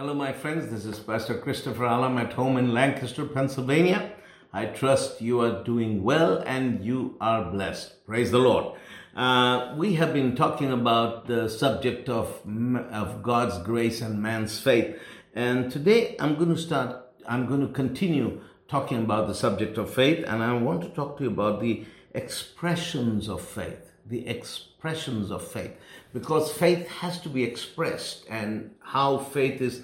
Hello, my friends. This is Pastor Christopher Alam at home in Lancaster, Pennsylvania. I trust you are doing well and you are blessed. Praise the Lord. Uh, we have been talking about the subject of, of God's grace and man's faith. And today I'm going to start, I'm going to continue talking about the subject of faith. And I want to talk to you about the expressions of faith. The expressions of faith. Because faith has to be expressed and how faith is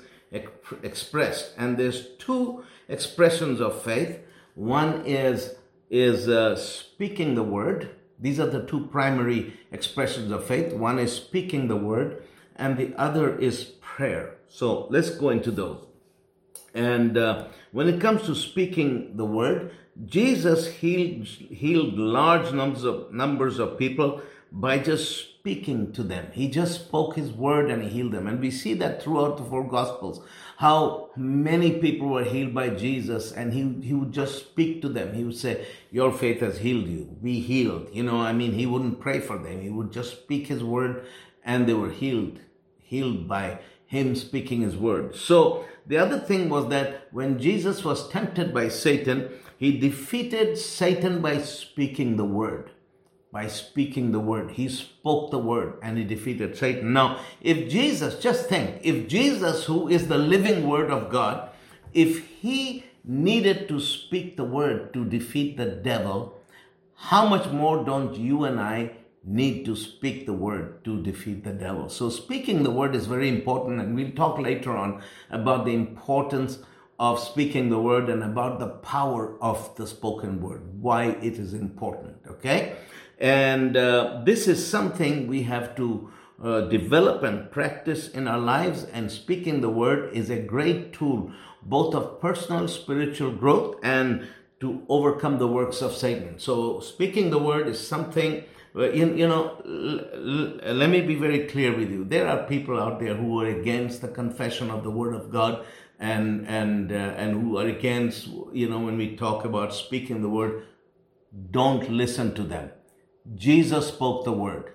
expressed. And there's two expressions of faith. One is is uh, speaking the word. These are the two primary expressions of faith. One is speaking the word, and the other is prayer. So let's go into those. And uh, when it comes to speaking the word, Jesus healed healed large numbers of numbers of people by just speaking to them. He just spoke his word and he healed them. And we see that throughout the four gospels, how many people were healed by Jesus and he, he would just speak to them. He would say, your faith has healed you. Be healed. You know, I mean, he wouldn't pray for them. He would just speak his word and they were healed, healed by him speaking his word. So the other thing was that when Jesus was tempted by Satan, he defeated Satan by speaking the word by speaking the word. He spoke the word and he defeated Satan. Now, if Jesus, just think, if Jesus, who is the living word of God, if he needed to speak the word to defeat the devil, how much more don't you and I need to speak the word to defeat the devil? So, speaking the word is very important, and we'll talk later on about the importance of speaking the word and about the power of the spoken word, why it is important. Okay? And uh, this is something we have to uh, develop and practice in our lives. And speaking the word is a great tool, both of personal spiritual growth and to overcome the works of Satan. So, speaking the word is something. Uh, you, you know, l- l- let me be very clear with you. There are people out there who are against the confession of the Word of God, and and uh, and who are against. You know, when we talk about speaking the Word, don't listen to them Jesus spoke the word,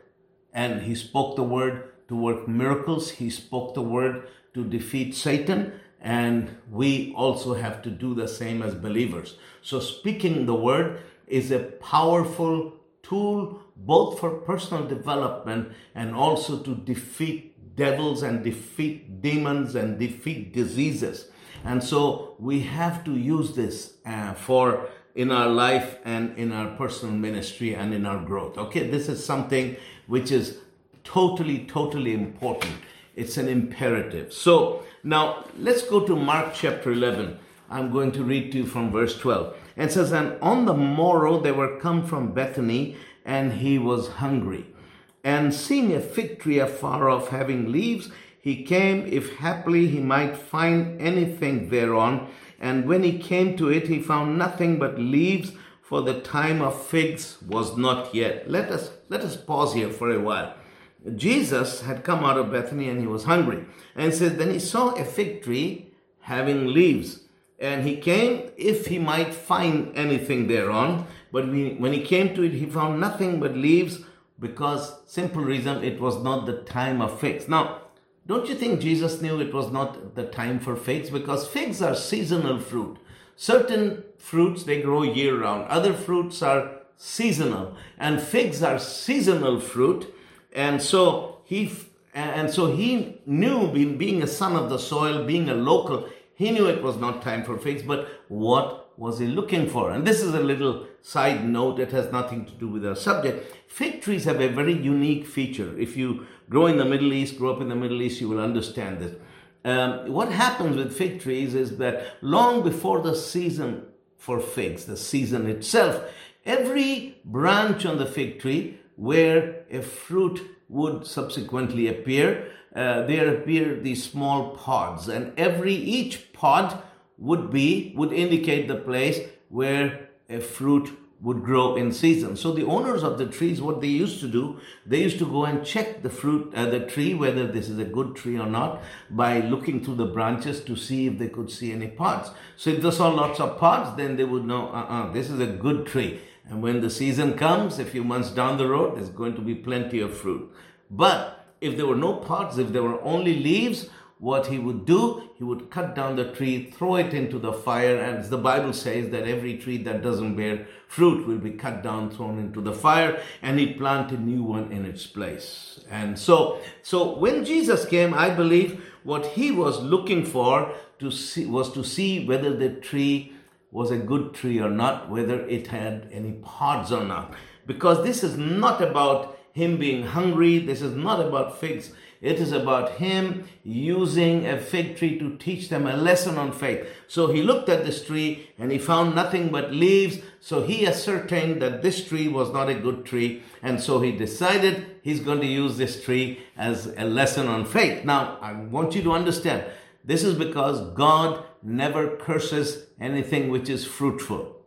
and he spoke the word to work miracles. He spoke the word to defeat Satan, and we also have to do the same as believers. So, speaking the word is a powerful tool both for personal development and also to defeat devils and defeat demons and defeat diseases. And so we have to use this uh, for in our life and in our personal ministry and in our growth. Okay, this is something which is totally, totally important. It's an imperative. So now let's go to Mark chapter 11. I'm going to read to you from verse 12. And says, And on the morrow they were come from Bethany, and he was hungry. And seeing a fig tree afar off having leaves, he came, if haply he might find anything thereon. And when he came to it, he found nothing but leaves, for the time of figs was not yet. Let us, let us pause here for a while. Jesus had come out of Bethany and he was hungry. And said, Then he saw a fig tree having leaves. And he came if he might find anything thereon. But when he came to it, he found nothing but leaves because, simple reason, it was not the time of figs. Now, don't you think Jesus knew it was not the time for figs? Because figs are seasonal fruit. Certain fruits they grow year round, other fruits are seasonal, and figs are seasonal fruit. And so he and so he knew being, a son of the soil, being a local, he knew it was not time for figs, but what was he looking for? And this is a little side note, it has nothing to do with our subject. Fig trees have a very unique feature. If you grow in the Middle East, grow up in the Middle East, you will understand this. Um, what happens with fig trees is that long before the season for figs, the season itself, every branch on the fig tree where a fruit would subsequently appear, uh, there appear these small pods, and every each pod would be would indicate the place where a fruit would grow in season. So the owners of the trees, what they used to do, they used to go and check the fruit, uh, the tree, whether this is a good tree or not, by looking through the branches to see if they could see any pods. So if they saw lots of pods, then they would know, uh-uh, this is a good tree. And when the season comes, a few months down the road, there's going to be plenty of fruit. But if there were no pods, if there were only leaves, what he would do, he would cut down the tree, throw it into the fire, and the Bible says that every tree that doesn't bear fruit will be cut down, thrown into the fire, and he'd plant a new one in its place. And so, so when Jesus came, I believe what he was looking for to see was to see whether the tree was a good tree or not, whether it had any pods or not. Because this is not about him being hungry, this is not about figs. It is about him using a fig tree to teach them a lesson on faith. So he looked at this tree and he found nothing but leaves. So he ascertained that this tree was not a good tree. And so he decided he's going to use this tree as a lesson on faith. Now, I want you to understand this is because God never curses anything which is fruitful.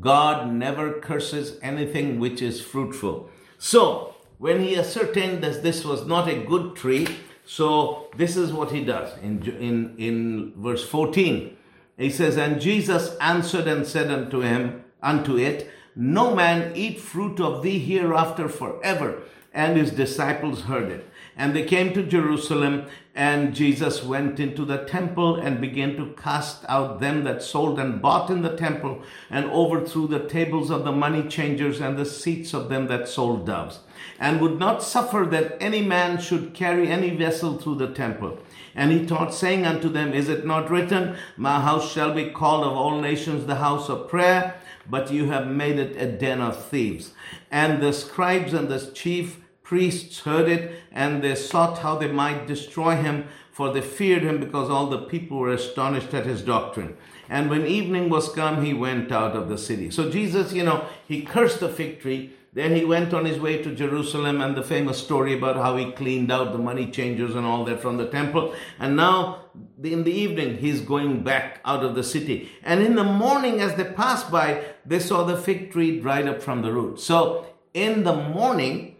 God never curses anything which is fruitful. So, when he ascertained that this was not a good tree, so this is what he does in, in, in verse 14. He says, And Jesus answered and said unto him, unto it, No man eat fruit of thee hereafter forever. And his disciples heard it. And they came to Jerusalem, and Jesus went into the temple and began to cast out them that sold and bought in the temple, and overthrew the tables of the money changers and the seats of them that sold doves, and would not suffer that any man should carry any vessel through the temple. And he taught, saying unto them, Is it not written, My house shall be called of all nations the house of prayer? But you have made it a den of thieves. And the scribes and the chief priests heard it and they sought how they might destroy him, for they feared him because all the people were astonished at his doctrine. And when evening was come, he went out of the city. So Jesus, you know, he cursed the fig tree. Then he went on his way to Jerusalem and the famous story about how he cleaned out the money changers and all that from the temple. And now in the evening, he's going back out of the city. And in the morning, as they passed by, they saw the fig tree dried up from the root. So in the morning,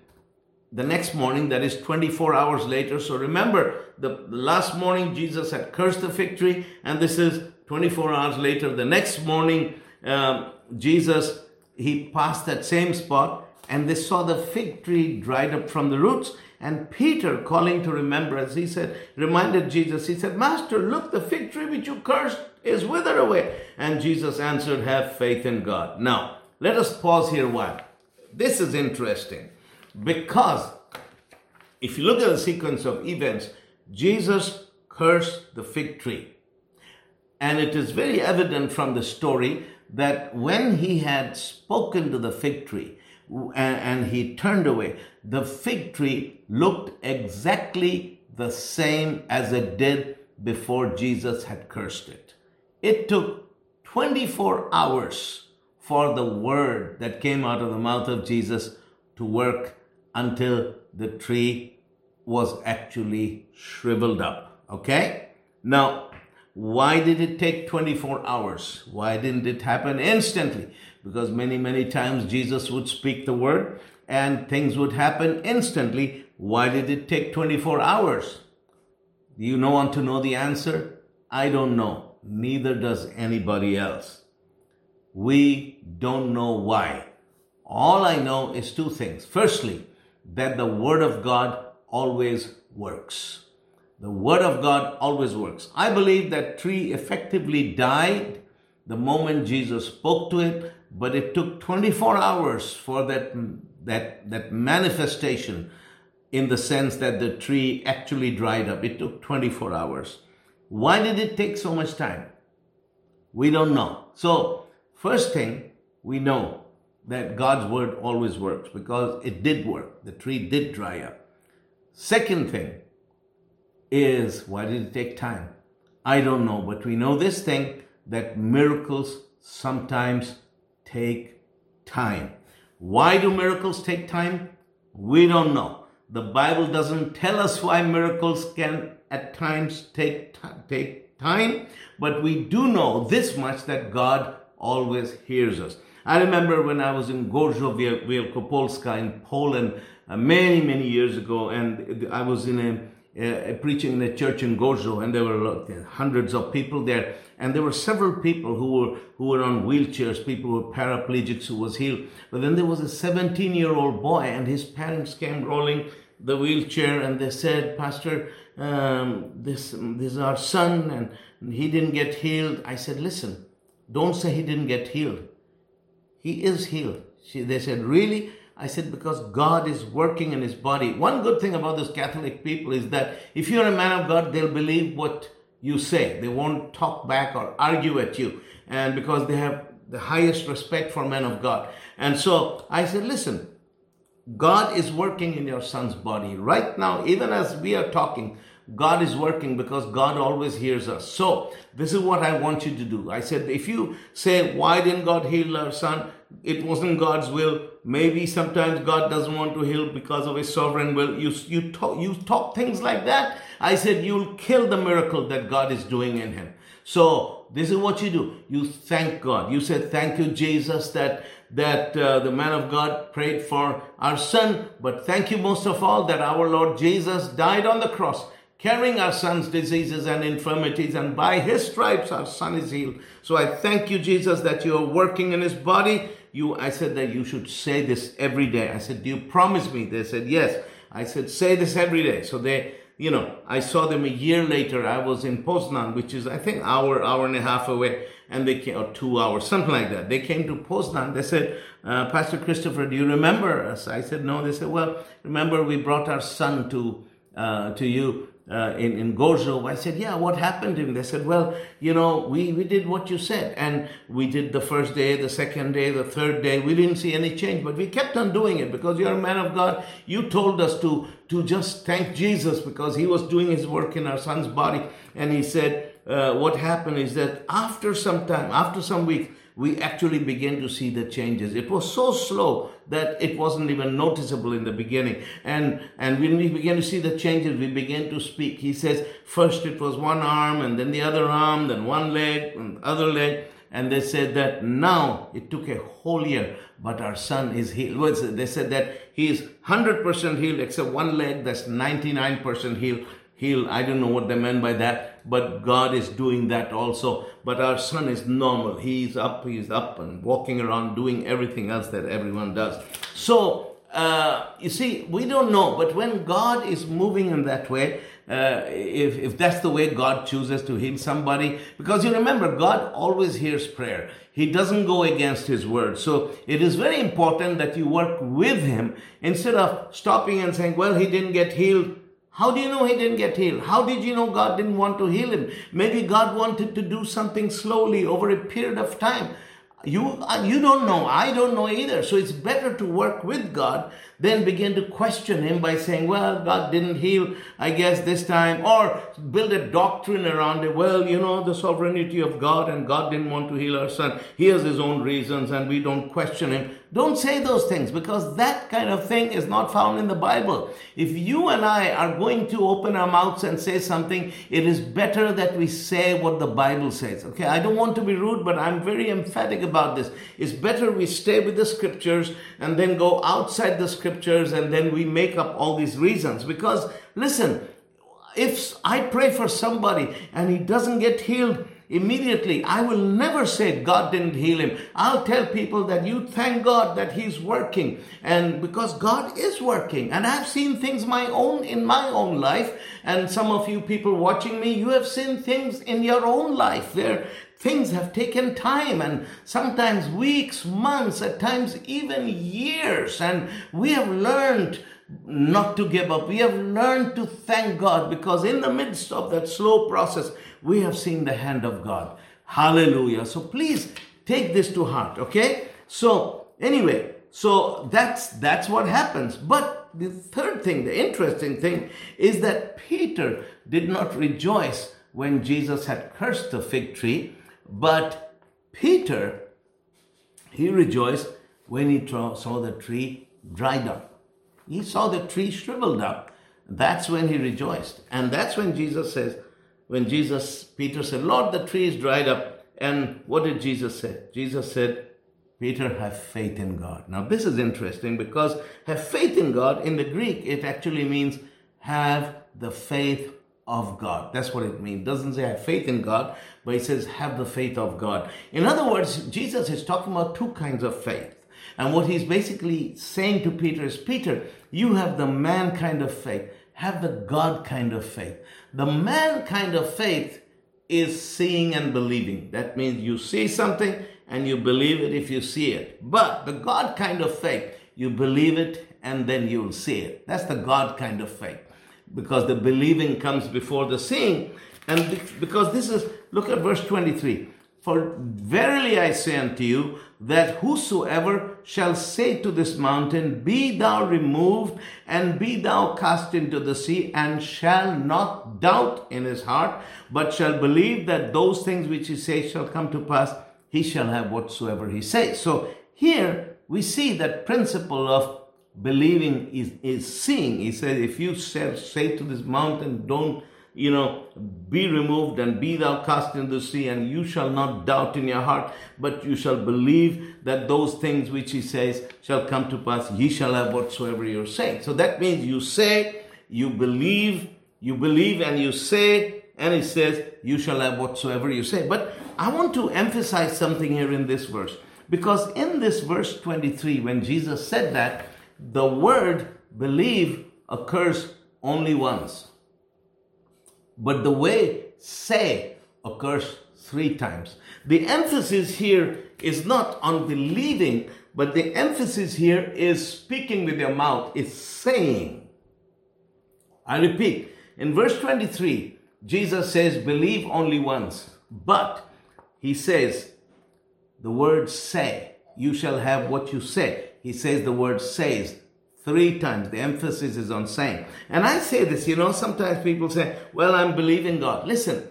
the next morning, that is 24 hours later. So remember, the, the, last morning Jesus had cursed the fig tree, and this is 24 hours later. The next morning, um, Jesus he passed that same spot, and they saw the fig tree dried up from the roots. And Peter, calling to remembrance, he said, reminded Jesus, he said, Master, look, the fig tree which you cursed is withered away. And Jesus answered, Have faith in God. Now, let us pause here while. This is interesting. Because if you look at the sequence of events, Jesus cursed the fig tree. And it is very evident from the story that when he had spoken to the fig tree and, he turned away, the fig tree looked exactly the same as it did before Jesus had cursed it. It took 24 hours for the word that came out of the mouth of Jesus to work until the tree was actually shriveled up. Okay? Now, why did it take 24 hours? Why didn't it happen instantly? Because many, many times Jesus would speak the word and things would happen instantly. Why did it take 24 hours? Do you know want to know the answer? I don't know. Neither does anybody else. We don't know why. All I know is two things. Firstly, that the Word of God always works. The Word of God always works. I believe that tree effectively died the moment Jesus spoke to it, but it took 24 hours for that, that, that manifestation in the sense that the tree actually dried up. It took 24 hours. Why did it take so much time? We don't know. So, first thing we know that God's word always works because it did work. The tree did dry up. Second thing is why did it take time? I don't know, but we know this thing that miracles sometimes take time. Why do miracles take time? We don't know. The Bible doesn't tell us why miracles can at times take, take time, but we do know this much that God always hears us. I remember when I was in Gorzów Wielkopolska in Poland uh, many, many years ago, and I was in a, preaching in a church in Gorzów, and there were hundreds of people there, and there were several people who were who were on wheelchairs, people who were paraplegics who was healed. But then there was a 17 year old boy, and his parents came rolling the wheelchair and they said, Pastor, um, this, this is our son and he didn't get healed. I said, listen, don't say he didn't get healed. He is healed. She, they said, really? I said, because God is working in his body. One good thing about those Catholic people is that if you're a man of God, they'll believe what you say. They won't talk back or argue at you. And because they have the highest respect for men of God. And so I said, listen, God is working in your son's body right now, even as we are talking. God is working because God always hears us. So, this is what I want you to do. I said, if you say, why didn't God heal our son? It wasn't God's will. Maybe sometimes God doesn't want to heal because of his sovereign will. You, you, talk, you talk things like that. I said, you'll kill the miracle that God is doing in him. So, this is what you do. You thank God. You said, thank you, Jesus, that that uh, the man of God prayed for our son, but thank you most of all that our Lord Jesus died on the cross carrying our son's diseases and infirmities, and by his stripes our son is healed. So I thank you, Jesus, that you are working in his body. You, I said that you should say this every day. I said, Do you promise me? They said, Yes. I said, Say this every day. So they, you know, I saw them a year later. I was in Poznan, which is, I think, hour, hour and a half away, and they came, or two hours, something like that. They came to Poznan. They said, uh, Pastor Christopher, do you remember us? I said, No. They said, Well, remember we brought our son to uh, to you uh, in, in Gorzów. I said, yeah, what happened him? They said, well, you know, we, we did what you said. And we did the first day, the second day, the third day. We didn't see any change, but we kept on doing it because you're a man of God. You told us to, to just thank Jesus because he was doing his work in our son's body. And he said, uh, what happened is that after some time, after some weeks, we actually began to see the changes. It was so slow that it wasn't even noticeable in the beginning. And, and when we began to see the changes, we began to speak. He says, first it was one arm and then the other arm, then one leg and other leg. And they said that now it took a whole year, but our son is healed. They said that he is 100% healed except one leg that's 99% healed healed. I don't know what they meant by that, but God is doing that also. But our son is normal. He's up, he's up and walking around doing everything else that everyone does. So, uh, you see, we don't know, but when God is moving in that way, uh, if, if that's the way God chooses to heal somebody, because you remember, God always hears prayer. He doesn't go against His word. So it is very important that you work with Him instead of stopping and saying, well, he didn't get healed. How do you know he didn't get healed? How did you know God didn't want to heal him? Maybe God wanted to do something slowly over a period of time. You, uh, you don't know. I don't know either. So it's better to work with God than begin to question Him by saying, well, God didn't heal, I guess, this time. Or build a doctrine around it. Well, you know, the sovereignty of God and God didn't want to heal our son. He has His own reasons and we don't question Him. Don't say those things because that kind of thing is not found in the Bible. If you and I are going to open our mouths and say something, it is better that we say what the Bible says. Okay, I don't want to be rude, but I'm very emphatic about this. It's better we stay with the scriptures and then go outside the scriptures and then we make up all these reasons. Because listen, if I pray for somebody and he doesn't get healed, immediately. I will never say God didn't heal him. I'll tell people that you thank God that he's working and because God is working and I've seen things my own in my own life and some of you people watching me you have seen things in your own life where things have taken time and sometimes weeks, months, at times even years and we have learned not to give up. We have learned to thank God because in the midst of that slow process, we have seen the hand of God. Hallelujah. So please take this to heart, okay? So anyway, so that's that's what happens. But the third thing, the interesting thing is that Peter did not rejoice when Jesus had cursed the fig tree, but Peter he rejoiced when he saw the tree dried up. He saw the tree shriveled up. That's when he rejoiced. And that's when Jesus says, when Jesus, Peter said, Lord, the tree is dried up. And what did Jesus say? Jesus said, Peter, have faith in God. Now, this is interesting because have faith in God, in the Greek, it actually means have the faith of God. That's what it means. It doesn't say have faith in God, but it says have the faith of God. In other words, Jesus is talking about two kinds of faith. And what he's basically saying to Peter is, Peter, you have the man kind of faith. Have the God kind of faith. The man kind of faith is seeing and believing. That means you see something and you believe it if you see it. But the God kind of faith, you believe it and then you'll see it. That's the God kind of faith. Because the believing comes before the seeing. And because this is, look at verse 23. For verily I say unto you, that whosoever shall say to this mountain, Be thou removed, and be thou cast into the sea, and shall not doubt in his heart, but shall believe that those things which he says shall come to pass, he shall have whatsoever he says. So here we see that principle of believing is, is seeing. He says, if you say, say to this mountain, don't you know, be removed and be thou cast in the sea, and you shall not doubt in your heart, but you shall believe that those things which he says shall come to pass. Ye shall have whatsoever you're saying. So that means you say, you believe, you believe and you say, and he says, you shall have whatsoever you say. But I want to emphasize something here in this verse. Because in this verse 23, when Jesus said that, the word believe occurs only once. But the way say occurs three times. The emphasis here is not on believing, but the emphasis here is speaking with your mouth, is saying. I repeat, in verse 23, Jesus says, believe only once. But he says, the word say, you shall have what you say. He says the word says three times. The emphasis is on saying. And I say this, you know, sometimes people say, well, I'm believing God. Listen,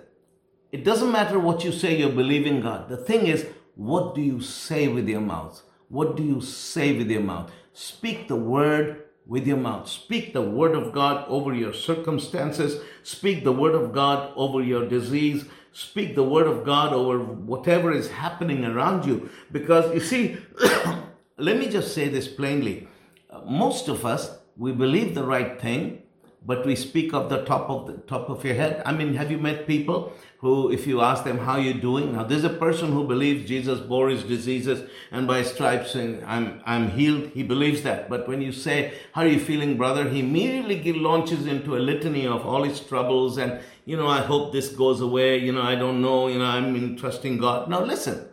it doesn't matter what you say, you're believing God. The thing is, what do you say with your mouth? What do you say with your mouth? Speak the word with your mouth. Speak the word of God over your circumstances. Speak the word of God over your disease. Speak the word of God over whatever is happening around you. Because you see, let me just say this plainly most of us, we believe the right thing, but we speak off the top of the top of your head. I mean, have you met people who, if you ask them how you're doing, now there's a person who believes Jesus bore his diseases and by stripes and I'm I'm healed. He believes that. But when you say, "How are you feeling, brother?" he immediately launches into a litany of all his troubles and you know, I hope this goes away. You know, I don't know. You know, I'm trusting God. Now listen,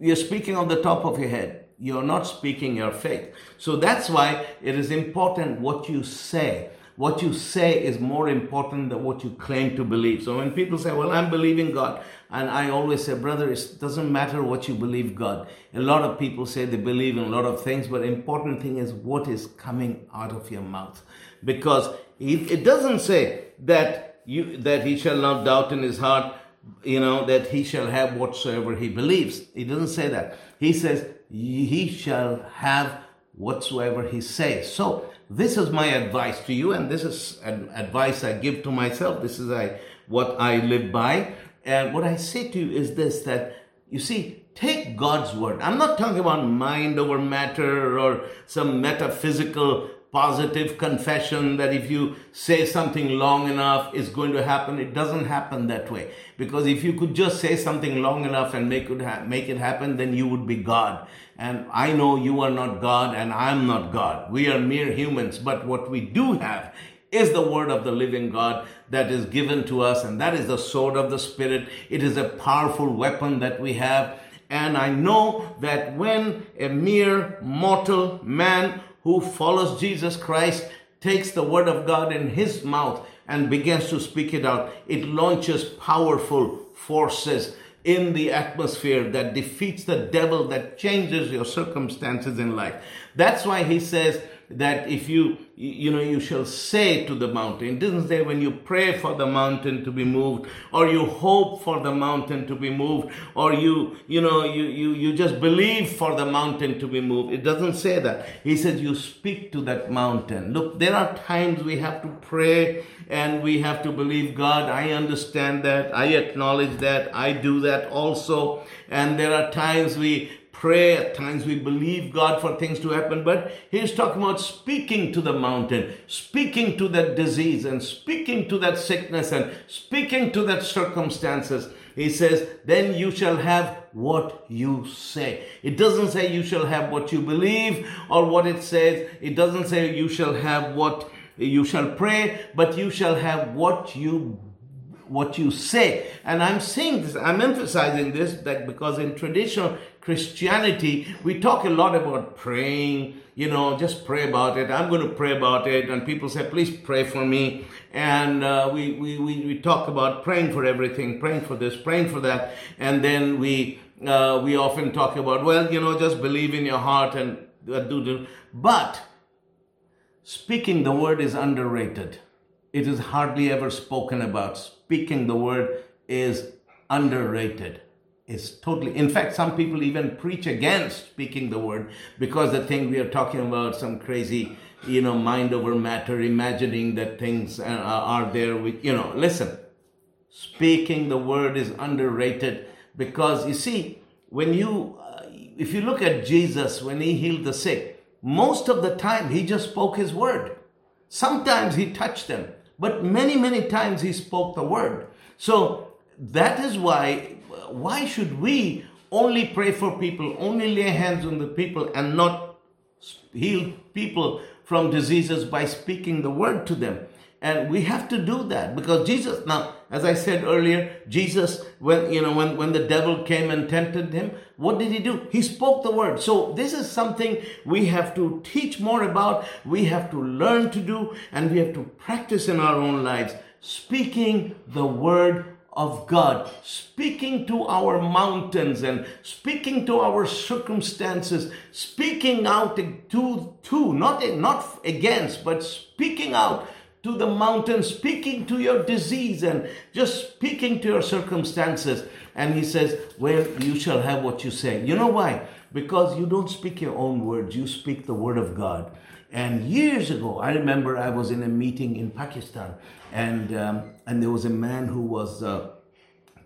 you're speaking on the top of your head you're not speaking your faith. So that's why it is important what you say. What you say is more important than what you claim to believe. So when people say, Well, I'm believing God, and I always say, Brother, it doesn't matter what you believe God. A lot of people say they believe in a lot of things, but important thing is what is coming out of your mouth. Because it doesn't say that you that he shall not doubt in his heart, you know, that he shall have whatsoever he believes. He doesn't say that. He says, he shall have whatsoever he says. So this is my advice to you, and this is an advice I give to myself. This is I, what I live by. And what I say to you is this that you see, take God's word. I'm not talking about mind over matter or some metaphysical positive confession that if you say something long enough, it's going to happen. It doesn't happen that way. Because if you could just say something long enough and make it, ha- make it happen, then you would be God. And I know you are not God and I'm not God. We are mere humans. But what we do have is the word of the living God that is given to us. And that is the sword of the Spirit. It is a powerful weapon that we have. And I know that when a mere mortal man who follows Jesus Christ takes the word of God in his mouth and begins to speak it out, it launches powerful forces in the atmosphere that defeats the devil, that changes your circumstances in life. That's why he says, that if you, you know, you shall say to the mountain. It doesn't say when you pray for the mountain to be moved, or you hope for the mountain to be moved, or you, you know, you, you, you just believe for the mountain to be moved. It doesn't say that. He says you speak to that mountain. Look, there are times we have to pray and we have to believe God. I understand that. I acknowledge that. I do that also. And there are times we pray, at times we believe God for things to happen, but he's talking about speaking to the mountain, speaking to that disease, and speaking to that sickness, and speaking to that circumstances. He says, then you shall have what you say. It doesn't say you shall have what you believe or what it says. It doesn't say you shall have what you shall pray, but you shall have what you what you say. And I'm saying this, I'm emphasizing this that because in traditional Christianity, we talk a lot about praying, you know, just pray about it. I'm going to pray about it. And people say, please pray for me. And uh, we, we, we, we talk about praying for everything, praying for this, praying for that. And then we, uh, we often talk about, well, you know, just believe in your heart and uh, do the. But speaking the word is underrated. It is hardly ever spoken about. Speaking the word is underrated. It's totally, in fact, some people even preach against speaking the word because they think we are talking about some crazy, you know, mind over matter, imagining that things are there with, you know, listen, speaking the word is underrated because you see, when you, uh, if you look at Jesus, when he healed the sick, most of the time he just spoke his word. Sometimes he touched them. But many, many times he spoke the word. So that is why, why should we only pray for people, only lay hands on the people and not heal people from diseases by speaking the word to them? And we have to do that because Jesus, now, as I said earlier, Jesus, when, you know, when, when the devil came and tempted him, what did he do? He spoke the word. So this is something we have to teach more about. We have to learn to do and we have to practice in our own lives. Speaking the word of God, speaking to our mountains and speaking to our circumstances, speaking out to, to not, not against, but speaking out to the mountain, speaking to your disease and just speaking to your circumstances. And he says, Well, you shall have what you say. You know why? Because you don't speak your own words, you speak the word of God. And years ago, I remember I was in a meeting in Pakistan, and um, and there was a man who was uh,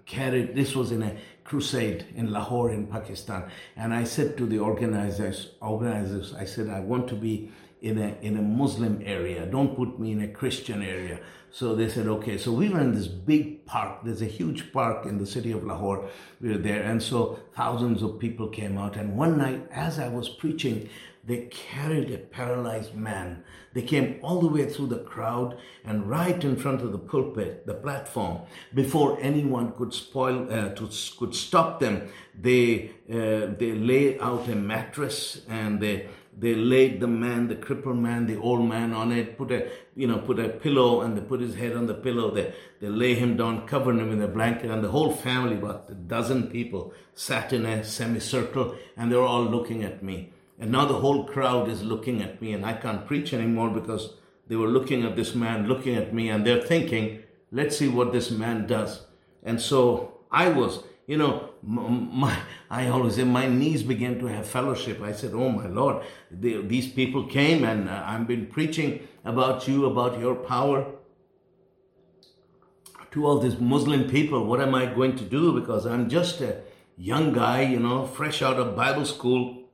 carried. This was in a crusade in Lahore, in Pakistan. And I said to the organizers, organizers, I said, I want to be in a in a Muslim area. Don't put me in a Christian area. So they said, okay. So we were in this big park. There's a huge park in the city of Lahore. We were there, and so thousands of people came out. And one night, as I was preaching, they carried a paralyzed man. They came all the way through the crowd and right in front of the pulpit, the platform, before anyone could spoil, uh, to, could stop them. They uh, they lay out a mattress and they they laid the man, the crippled man, the old man on it, put a, you know, put a pillow and they put his head on the pillow. They, they lay him down, covered him in a blanket and the whole family, about a dozen people, sat in a semicircle and they were all looking at me. And now the whole crowd is looking at me and I can't preach anymore because they were looking at this man, looking at me and they're thinking, let's see what this man does. And so I was, you know, my, I always say my knees began to have fellowship. I said, Oh my Lord, they, these people came and uh, I've been preaching about you, about your power to all these Muslim people. What am I going to do? Because I'm just a young guy, you know, fresh out of Bible school.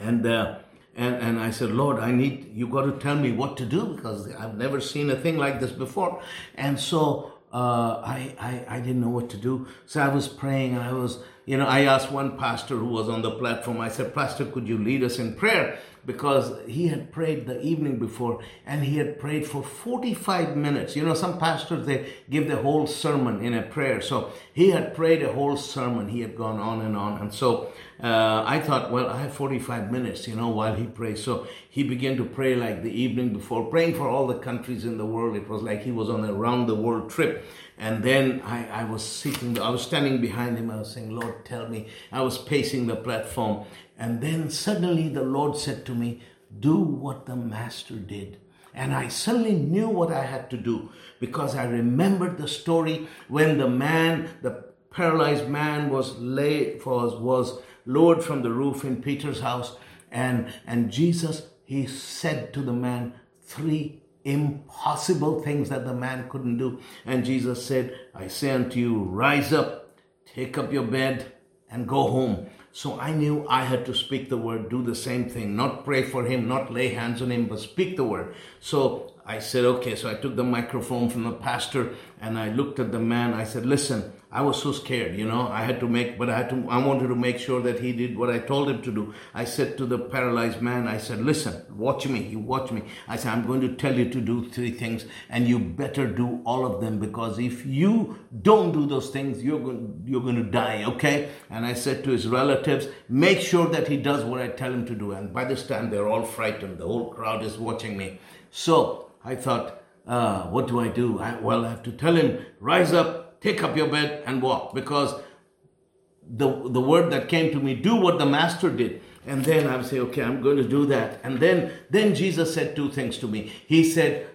And, uh, and, and I said, Lord, I need, you got to tell me what to do because I've never seen a thing like this before. And so uh, I, I, I didn't know what to do. So I was praying. I was, you know, I asked one pastor who was on the platform, I said, Pastor, could you lead us in prayer? Because he had prayed the evening before and he had prayed for 45 minutes. You know, some pastors, they give the whole sermon in a prayer. So he had prayed a whole sermon. He had gone on and on. And so uh, I thought, well, I have 45 minutes, you know, while he prays. So he began to pray like the evening before, praying for all the countries in the world. It was like he was on a round the world trip. And then I, I was sitting, I was standing behind him. I was saying, Lord, tell me. I was pacing the platform. And then suddenly the Lord said to me, do what the master did. And I suddenly knew what I had to do because I remembered the story when the man, the paralyzed man was lay was was lowered from the roof in Peter's house. And, and Jesus, he said to the man three impossible things that the man couldn't do. And Jesus said, I say unto you, rise up, take up your bed, and go home. So I knew I had to speak the word, do the same thing, not pray for him, not lay hands on him, but speak the word. So I said, okay. So I took the microphone from the pastor and I looked at the man. I said, listen, I was so scared, you know. I had to make, but I had to, I wanted to make sure that he did what I told him to do. I said to the paralyzed man, I said, listen, watch me. You watch me. I said, I'm going to tell you to do three things and you better do all of them because if you don't do those things, you're going, you're going to die, okay? And I said to his relatives, make sure that he does what I tell him to do. And by this time, they're all frightened. The whole crowd is watching me. So I thought, uh, what do I do? I, well, I have to tell him, rise up, take up your bed and walk because the, the word that came to me, do what the master did. And then I would say, okay, I'm going to do that. And then, then Jesus said two things to me. He said,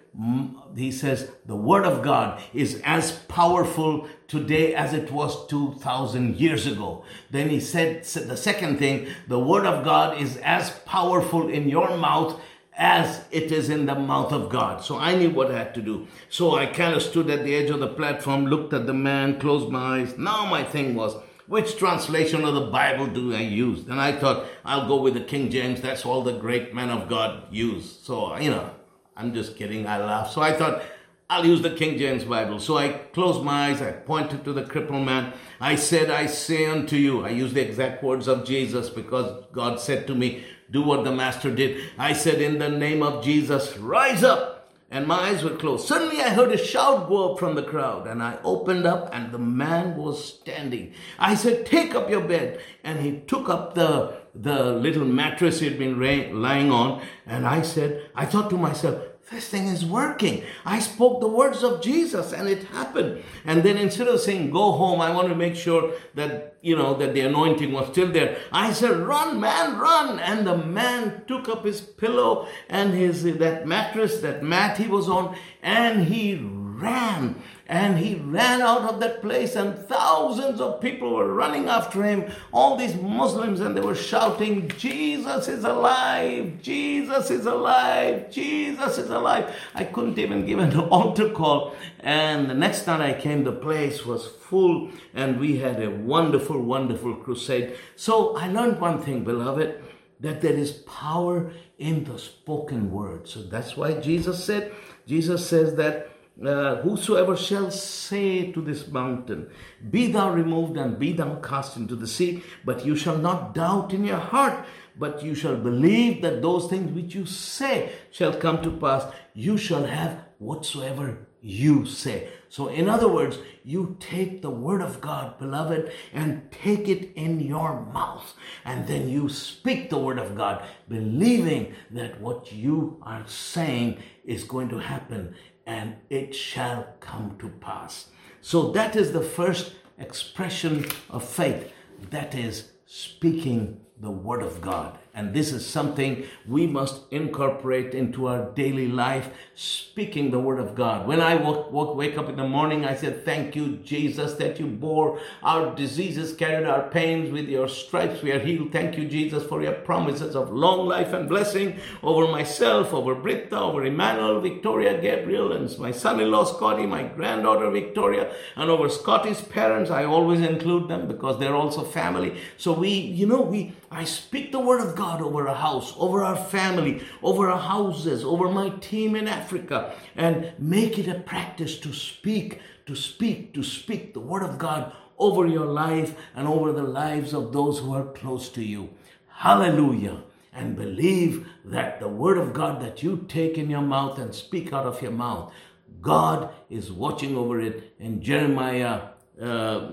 he says, the word of God is as powerful today as it was 2000 years ago. Then he said, the second thing, the word of God is as powerful in your mouth as it is in the mouth of God. So I knew what I had to do. So I kind of stood at the edge of the platform, looked at the man, closed my eyes. Now my thing was, which translation of the Bible do I use? And I thought, I'll go with the King James. That's all the great men of God use. So, you know, I'm just kidding. I laughed. So I thought, I'll use the King James Bible. So I closed my eyes. I pointed to the crippled man. I said, I say unto you, I use the exact words of Jesus because God said to me, do what the master did. I said, In the name of Jesus, rise up. And my eyes were closed. Suddenly I heard a shout go up from the crowd, and I opened up, and the man was standing. I said, Take up your bed. And he took up the, the little mattress he'd been lying on, and I said, I thought to myself, this thing is working. I spoke the words of Jesus and it happened. And then instead of saying, go home, I want to make sure that, you know, that the anointing was still there. I said, run, man, run. And the man took up his pillow and his, that mattress, that mat he was on, and he ran and he ran out of that place and thousands of people were running after him. All these muslims and they were shouting jesus is alive! Jesus is alive! Jesus is alive! I couldn't even give an altar call. And the next time i came the place was full and we had a wonderful wonderful crusade. So i learned one thing beloved that there is power in the spoken word. So that's why jesus said jesus says that uh, whosoever shall say to this mountain, Be thou removed and be thou cast into the sea, but you shall not doubt in your heart, but you shall believe that those things which you say shall come to pass, you shall have whatsoever you say. So, in other words, you take the word of God, beloved, and take it in your mouth, and then you speak the word of God, believing that what you are saying is going to happen and it shall come to pass. So that is the first expression of faith. That is speaking the Word of God. And this is something we must incorporate into our daily life, speaking the Word of God. When I woke, woke, wake up in the morning, I said, Thank you, Jesus, that you bore our diseases, carried our pains. With your stripes we are healed. Thank you, Jesus, for your promises of long life and blessing over myself, over Britta, over Emmanuel, Victoria, Gabriel, and my son in law, Scotty, my granddaughter, Victoria, and over Scotty's parents. I always include them because they're also family. So we, you know, we, I speak the Word of God over our house, over our family, over our houses, over my team in Africa, and make it a practice to speak, to speak, to speak the Word of God over your life and over the lives of those who are close to you. Hallelujah. And believe that the Word of God that you take in your mouth and speak out of your mouth, God is watching over it. In Jeremiah uh,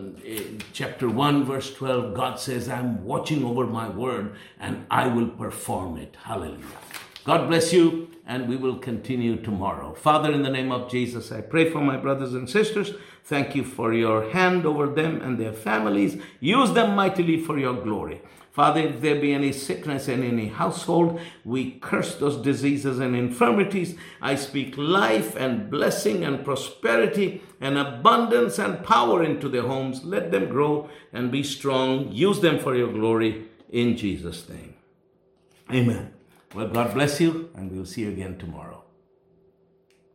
chapter 1, verse 12, God says, I'm watching over my word and I will perform it. Hallelujah. God bless you, and we will continue tomorrow. Father, in the name of Jesus, I pray for my brothers and sisters. Thank you for your hand over them and their families. Use them mightily for your glory. Father, if there be any sickness in any household, we curse those diseases and infirmities. I speak life and blessing and prosperity and abundance and power into their homes. Let them grow and be strong. Use them for your glory in Jesus' name. Amen. Well, God bless you, and we'll see you again tomorrow.